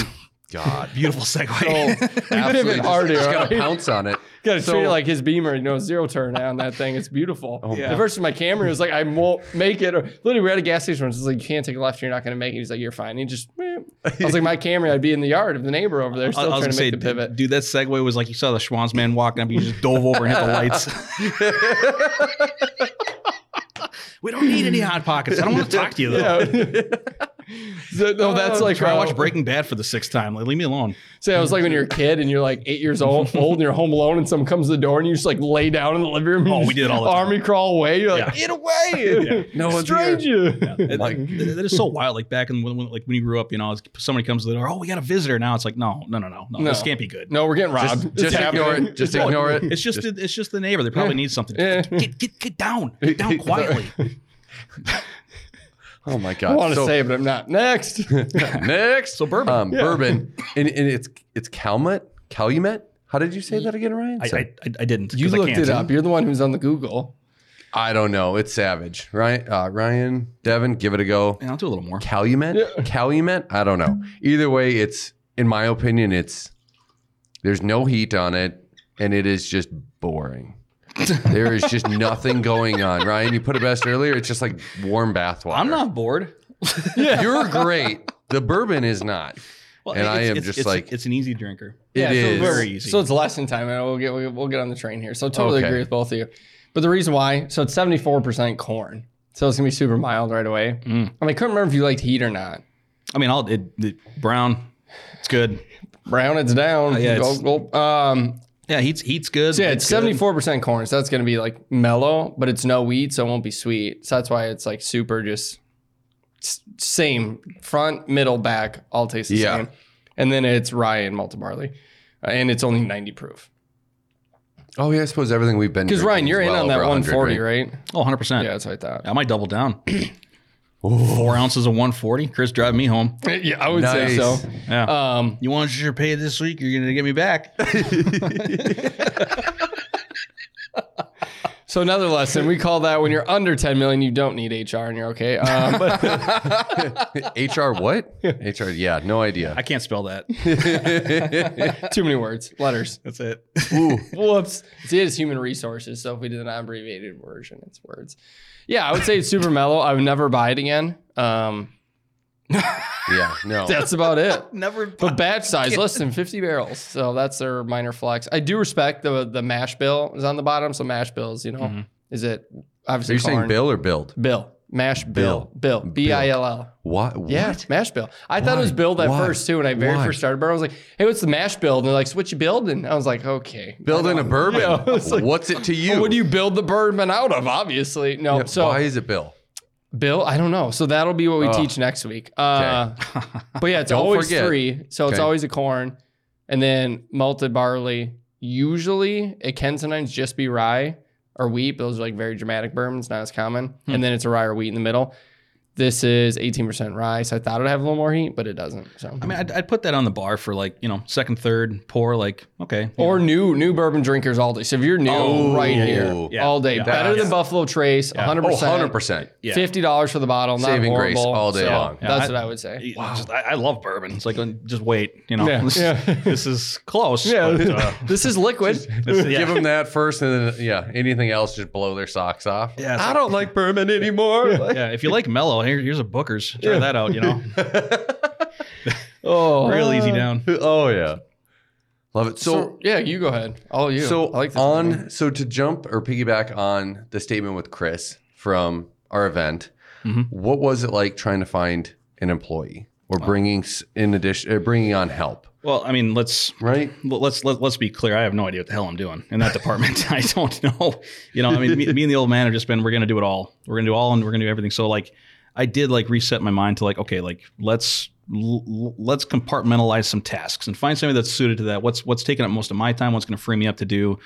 God. Beautiful segue. We Absolutely pivot just, hard here. just all gotta right? pounce on it. Gotta So- treat it like his beamer, you know, zero turn on that thing. It's beautiful. Oh, Yeah. The first my camera was like, I won't make it. Or literally, we're at a gas station. It's like, you can't take a left. You're not going to make it. He's like, you're fine. He just, eh. I was like, my camera, I'd be in the yard of the neighbor over there, I, still I was trying gonna say, make the pivot. dude, that segue was like you saw the Schwan's man walking up, you just dove over and hit the lights. we don't need any hot pockets. I don't want to talk to you though. Yeah. So, no, that's oh, like Try to watch Breaking Bad for the sixth time. Like, leave me alone. Say, I was like when you're a kid and you're like eight years old, old and you're home alone, and someone comes to the door and you just like lay down in the living room. Oh, and Oh, we did it all the time. Army crawl away. You're like, Yeah. get away, No one's stranger. It- Like- that is so wild. Like back in when, when- like when you grew up, you know, somebody comes to the door. Oh, we got a visitor. Now it's like, no, no, no, no, no. No. This can't be good. No, we're getting robbed. Just, It's just ignore it. Just It's ignore it. It's just, it's just the neighbor. They probably need something. Yeah. Get, get, get down. Get down quietly. Oh my god. I want to So- say, it, but I'm not. Next. next. So bourbon. Um, bourbon, and, and it's it's Calumet. Calumet. How did you say that again, Ryan? I, I, I, I didn't. you 'cause I looked can't. it up. You're the one who's on the Google. I don't know. It's savage, right? Uh, Ryan, Devin, give it a go. Yeah, I'll do a little more. Calumet. Yeah. Calumet. I don't know. Either way, it's in my opinion, it's there's no heat on it, and it is just boring. There is just nothing going on. Ryan, you put it best earlier. It's just like warm bath water. I'm not bored. yeah. You're great. The bourbon is not. Well, And I it's- am it's- just it's- like- it's an easy drinker. It yeah, is. So, Very easy. So it's lesson time, and we'll get we'll, we'll get on the train here. So totally Okay. agree with both of you. But the reason why, so it's 74% corn. So it's gonna be super mild right away. Mm. I mean, I couldn't remember if you liked heat or not. I mean, I'll it, it, brown. It's good. Brown, it's down. Oh, yeah, Go- it's- go- um, Yeah, heat's heat's good. so yeah, it's 74% corn. So that's gonna be like mellow, but it's no wheat, so it won't be sweet. So that's why it's like super just same front, middle, back, all taste the Yeah. same. And then it's rye and malted barley, uh, and it's only 90 proof. Oh yeah, I suppose everything we've been Because drinking Ryan, is you're in well on that over 100, 140, right? Oh, 100 percent. Yeah, that's what I thought. I might double down. Four ounces of 140. Chris, drive me home. Yeah, I would say so. Yeah. Um, you want your pay this week? You're gonna get me back. so another lesson we call that when you're under 10 million, you don't need HR and you're okay. Um, but HR what? HR yeah, no idea. I can't spell that. too many words, letters. That's it. Ooh. Whoops. See, it's human resources. So if we did an abbreviated version, it's words. Yeah, I would say it's super mellow. I would never buy it again. Um, Yeah, no. that's about it. Never. But batch size, less than 50 barrels. So that's their minor flex. I do respect the the mash bill is on the bottom. So mash bills, you know, is it obviously? Are you saying corn? Bill or build? Bill. Mash bill. Bill. B I L L. What? what? Yeah, mash bill. I thought it was Why? build at Why? first too. When I very Why? first started, but I was like, "Hey, what's the mash build?" And they're like, "So "What you building?" I was like, "Okay." Building a bourbon. Yeah, it's like- What's it to you? What do you build the bourbon out of? Obviously, no. Yeah, so why is it Bill? Bill, I don't know. So that'll be what we Oh. teach next week. Uh, but yeah, it's always forget. three. So it's always a corn, and then malted barley. Usually, it can sometimes just be rye or wheat. Those are like very dramatic bourbons, not as common. Hmm. And then it's a rye or wheat in the middle. This is 18% rye. So I thought it'd have a little more heat, but it doesn't. So I mean, I'd, I'd put that on the bar for like you know second, third pour. Like okay, or new new bourbon drinkers all day. So if you're new, Oh, right yeah, here yeah. all day. Yeah. Better That's- than Buffalo Trace, 100%. Oh, 100%. Fifty dollars for the bottle, not Saving grace horrible. all day So long. Yeah, That's I- what I would say. Wow. Just, I, I love bourbon. It's like uh, just wait, you know. Yeah, this, yeah. this is close. Yeah, but, uh, this is liquid. this- yeah. Give them that first, and then yeah, anything else, just blow their socks off. Yeah, I like- don't like bourbon anymore. yeah, if you like mellow, here, here's a Booker's. Try that out. You know, Oh, real easy down. oh yeah, love it. So, So yeah, you go ahead. All you. so I like this on movie. so to jump or piggyback on the statement with Chris from our event, Mhm. what was it like trying to find an employee or bringing in addition uh, bringing on help? Well, I mean, let's Right. Let's let, let's be clear. I have no idea what the hell I'm doing in that department. I don't know. You know, I mean, me, me and the old man have just been. We're gonna do it all. We're gonna do all, and we're gonna do everything. So like, I did like reset my mind to like, okay, like let's l- let's compartmentalize some tasks and find somebody that's suited to that. What's what's taking up most of my time? What's gonna free me up to do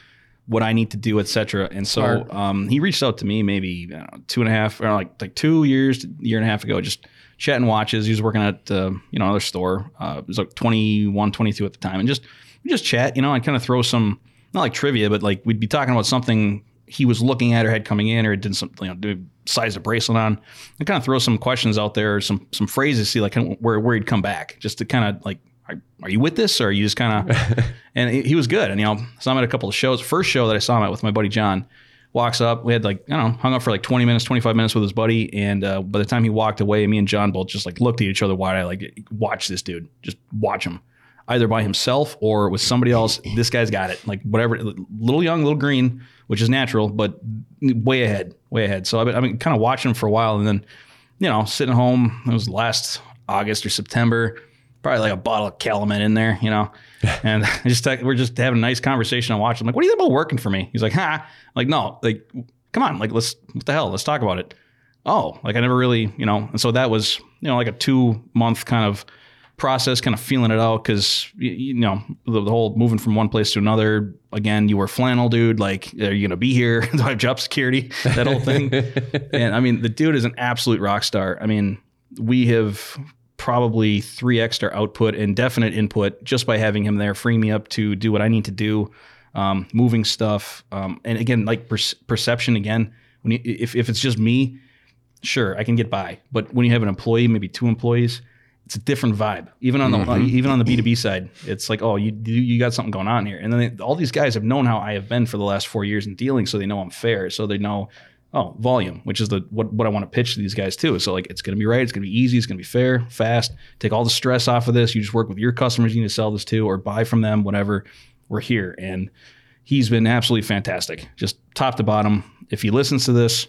what I need to do, etc. And so um, he reached out to me maybe I don't know, two and a half or like like two years, year and a half ago, just chatting watches. He was working at uh, you know another store. Uh, it was like 21, 22 at the time, and just we just chat, you know, and kind of throw some not like trivia, but like we'd be talking about something he was looking at or had coming in or did some you know, size a bracelet on, and kind of throw some questions out there, or some some phrases, see like where where he'd come back, just to kind of like. Are, are you with this, or are you just kind of? and he, he was good, and you know, saw him at a couple of shows. First show that I saw him at with my buddy John, walks up. We had like I don't know, hung up for like twenty minutes, twenty five minutes with his buddy, and uh, by the time he walked away, me and John both just like looked at each other wide eyed, like watch this dude, just watch him, either by himself or with somebody else. This guy's got it. Like whatever, little young, little green, which is natural, but way ahead, way ahead. So I've been, I've been kind of watching him for a while, and then you know, sitting home. It was last August or September. Probably like a bottle of Calumet in there, you know, and I just we're just having a nice conversation. I'm watching. I'm like, "What do you think about working for me?" He's like, "Ha!" I'm like, no, like, come on, like, let's what the hell? Let's talk about it. Oh, like I never really, you know, and so that was, you know, like a two month kind of process, kind of feeling it out because you, you know the, the whole moving from one place to another. Again, you were flannel dude. Like, are you gonna be here? Do I have job security? That whole thing. and I mean, the dude is an absolute rock star. I mean, we have probably three extra output and definite input just by having him there, freeing me up to do what I need to do, um, moving stuff. Um, and again, like per- perception again, when you, if, if it's just me, sure, I can get by. But when you have an employee, maybe two employees, it's a different vibe. Even on the uh, even on the B two B side, it's like, oh, you you got something going on here. And then they, all these guys have known how I have been for the last four years in dealing, so they know I'm fair. So they know, oh, volume, which is the what what I want to pitch to these guys too. So like, it's going to be right, it's going to be easy, it's going to be fair, fast. Take all the stress off of this. You just work with your customers you need to sell this to, or buy from them, whatever. We're here, and he's been absolutely fantastic, just top to bottom. If he listens to this.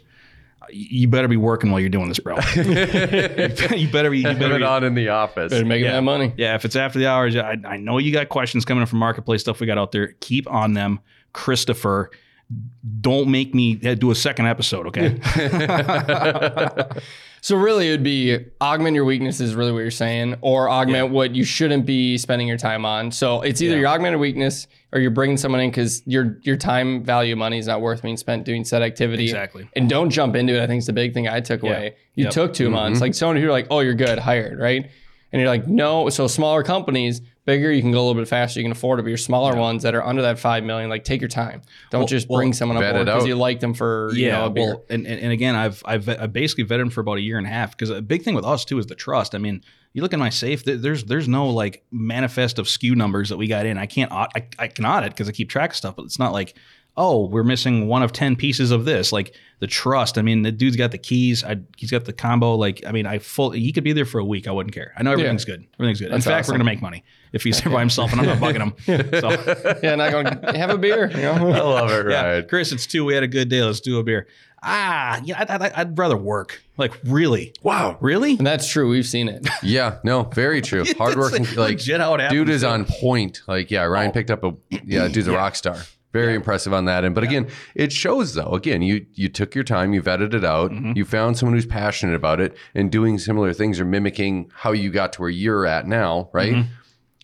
You better be working while you're doing this, bro. you better be. You Put better it be, on in the office. Better making Yeah. that money. yeah, if it's after the hours, I, I know you got questions coming in from marketplace stuff we got out there. Keep on them, Christopher. Don't make me do a second episode, okay? So really, it would be augment your weaknesses, really what you're saying, or augment what you shouldn't be spending your time on. So it's either Yeah. your augmented weakness or you're bringing someone in because your your time value money is not worth being spent doing said activity. Exactly. And don't jump into it. I think is the big thing I took Yeah. away. You Yep. took 2 mm-hmm. months. Like someone who you're like, oh, you're good, hired, right? And you're like, no. So smaller companies, bigger, you can go a little bit faster. You can afford it. But your smaller ones that are under that five million, like take your time. Don't Well- just well, bring someone on vet board because you like them for you know, a well, and, and and again, I've I've I basically vetted them for about a year and a half because a big thing with us too is the trust. I mean, you look in my safe, there's there's no like manifest of SKU numbers that we got in. I can't aud- I, I can audit because I keep track of stuff, but it's not like oh we're missing one of ten pieces of this. Like the trust. I mean, the dude's got the keys. I, he's got the combo. Like I mean, I full he could be there for a week. I wouldn't care. I know everything's good. Everything's good. In fact, awesome. we're gonna make money if he's there by himself, and I'm not bugging him. So. yeah, not going to have a beer. You know? I love it, Yeah, right? Chris, it's two. We had a good day. Let's do a beer. Ah, yeah, I'd, I'd, I'd rather work. Like, really? Wow. Really? And that's true. We've seen it. Yeah, no, very true. Hardworking, It's like legit how it happens. dude is on point. Like, yeah, Ryan picked up a yeah, dude's a rock star. Very impressive on that end. But again, it shows though. Again, you you took your time, you vetted it out, you found someone who's passionate about it and doing similar things or mimicking how you got to where you're at now, right?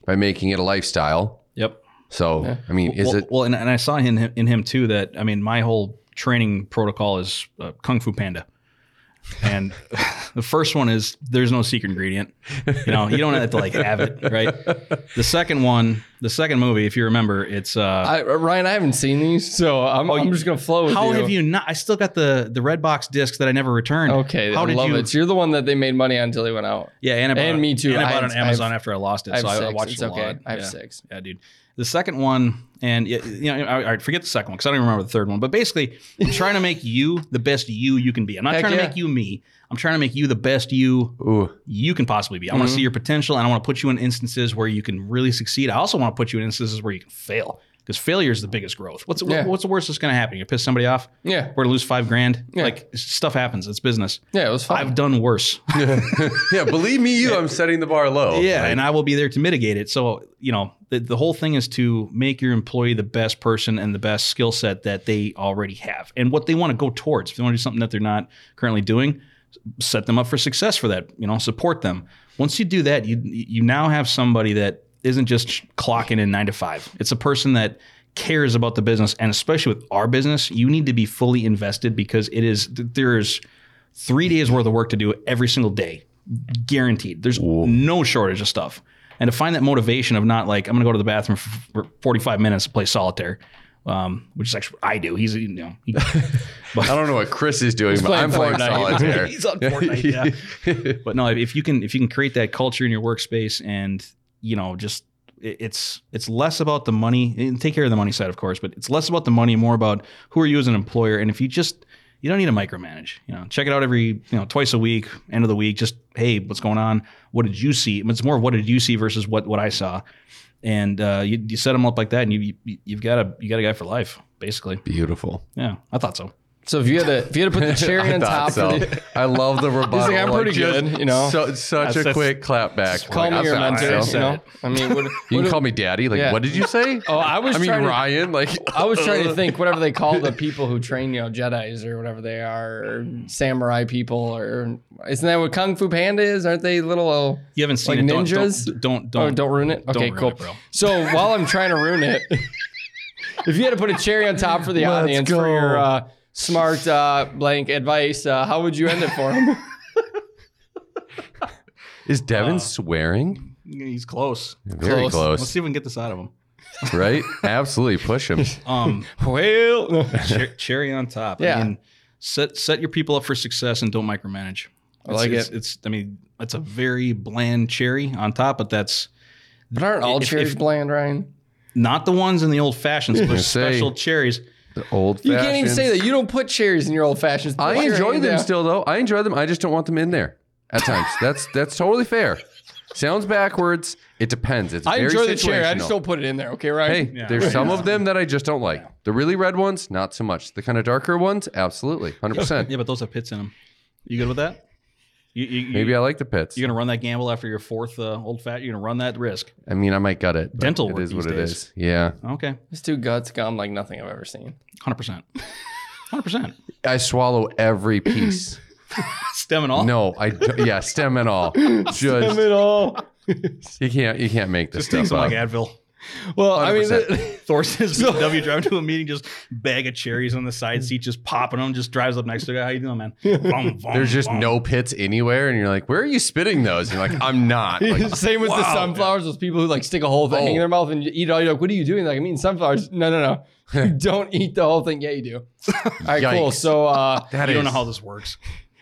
By making it a lifestyle. Yep. So, I mean, is well, it well, and, and I saw in him, in him too that I mean, my whole training protocol is uh, Kung Fu Panda. And the first one is there's no secret ingredient. You know, you don't have to like have it, right? The second one, the second movie, if you remember, it's uh I, Ryan, I haven't seen these, so I'm, I'm just gonna flow with how you. have you not I still got the the Redbox discs that I never returned. Okay, How I did love you it. So you're the one that they made money on until they went out. Yeah, and I bought And me too. And I I bought on Amazon after I lost it, I so I, I watched it's it a okay. lot. I have yeah. six. Yeah, dude. The second one, and you know, I, I forget the second one because I don't even remember the third one. But basically, I'm trying to make you the best you you can be. I'm not Heck trying to yeah. make you me. I'm trying to make you the best you Ooh, you can possibly be. I want to mm-hmm. see your potential, and I want to put you in instances where you can really succeed. I also want to put you in instances where you can fail because failure is the biggest growth. What's Yeah. what's the worst that's going to happen? You piss somebody off. Yeah, We're to lose five grand. Yeah. Like stuff happens. It's business. yeah, it was fun. I've done worse. yeah. Believe me, you. I'm setting the bar low. Yeah, Like, and I will be there to mitigate it. So, you know, the, the whole thing is to make your employee the best person and the best skill set that they already have and what they want to go towards. If they want to do something that they're not currently doing, set them up for success for that, you know, support them. Once you do that, you you now have somebody that isn't just clocking in 9 to 5. It's a person that cares about the business and especially with our business, you need to be fully invested because it is there's 3 days worth of work to do every single day guaranteed. There's no shortage of stuff. And to find that motivation of not like I'm going to go to the bathroom for 45 minutes to play solitaire, um, which is actually what I do. He's you know he, I don't know what Chris is doing, but playing I'm playing solitaire. he's on Fortnite. Yeah. but no, if you can if you can create that culture in your workspace and you know just it's it's less about the money and take care of the money side of course but it's less about the money more about who are you as an employer and if you just you don't need to micromanage you know check it out every you know twice a week end of the week just hey what's going on? What did you see? It's more of what did you see versus what what i saw? And uh, you, you set them up like that and you, you you've got a you got a guy for life basically. Beautiful. yeah i thought so so if you had to if you had to put the cherry on top, thought so. for the, I love the rebuttal. I'm pretty just good, you know? So, such That's- a that's- quick clap back. call Like, me I your thought mentor. so. You know, I mean, what, You can what- call me daddy. Like, Yeah. what did you say? Oh, I was I mean, trying to- Ryan. Like, I was trying to think whatever they call the people who train, you know, Jedi's or whatever they are, or samurai people, or isn't that what Kung Fu Panda is? Aren't they little? Uh, you haven't seen Like it don't, ninjas? don't don't oh, don't, don't ruin it. don't Okay, ruin cool. it, bro. So while I'm trying to ruin it, if you had to put a cherry on top for the Let's audience for your uh, smart uh, blank advice, uh, how would you end it for him? is Devin Uh, swearing? he's close Very close. close. let's see if we can get this out of him right? Absolutely. Push him. um well, cher- cherry on top. Yeah. I mean, set set your people up for success and don't micromanage. I like it's, it. It's, I mean, it's a very bland cherry on top, but that's but aren't all If- cherries if- bland, Ryan? not the ones in the old fashions, but say. special cherries. The old You can't even say that. You don't put cherries in your old fashions. I enjoy them still, though. I enjoy them. I just don't want them in there at times. that's that's totally fair. Sounds backwards. It depends. It's I very enjoy the cherry. I situational. just don't put it in there. Okay, right? Hey, Yeah. there's some of them that I just don't like. The really red ones, not so much. The kind of darker ones, absolutely, hundred percent. Yeah, but those have pits in them. You good with that? You, you, you, Maybe I like the pits. you're gonna run that gamble after your fourth uh, old fat. You're gonna run that risk. I mean, I might gut it. Dental It work is what these it days. is. Yeah, Okay, Let's guts gum like nothing I've ever seen. hundred percent, hundred percent. I swallow every piece. Stem and all. no, I do- yeah, stem and all. Just stem and all. you can't you can't make this just take stuff some up. like Advil. Well, I mean, 100%. Thorsten's BMW driving to a meeting, just bag of cherries on the side seat, just popping them. Just drives up next to the guy. How you doing, man? Vroom, vroom, There's just vroom. no pits anywhere, and you're like, "Where are you spitting those?" And you're like, "I'm not." Like, Same with the Wow. sunflowers. Those people who like stick a whole thing Oh. in their mouth and you eat it all. You're like, what are you doing? Like, I'm eating sunflowers. No, no, no. You don't eat the whole thing. Yeah, you do. All right, cool. So uh, that You don't know how this works.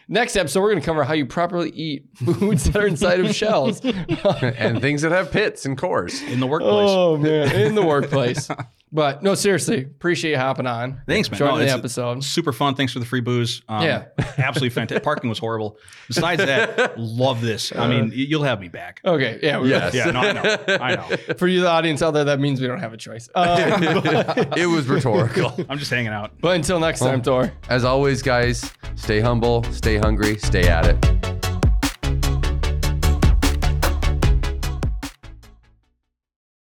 Next episode, we're going to cover how you properly eat foods that are inside of shells. and things that have pits and cores. in the workplace. oh man, in the workplace. But no, seriously, appreciate you hopping on. Thanks, man. Joining No, the episode. Super fun. Thanks for the free booze. Um, Yeah. absolutely fantastic. Parking was horrible. Besides that, love this. I mean, you'll have me back. Okay, yeah, we- Yes. Yeah, no, I know. I know. For you, the audience out there, that means we don't have a choice. Um, it was rhetorical. I'm just hanging out. but until next time, Thor. As always, guys, stay humble, stay hungry, stay at it.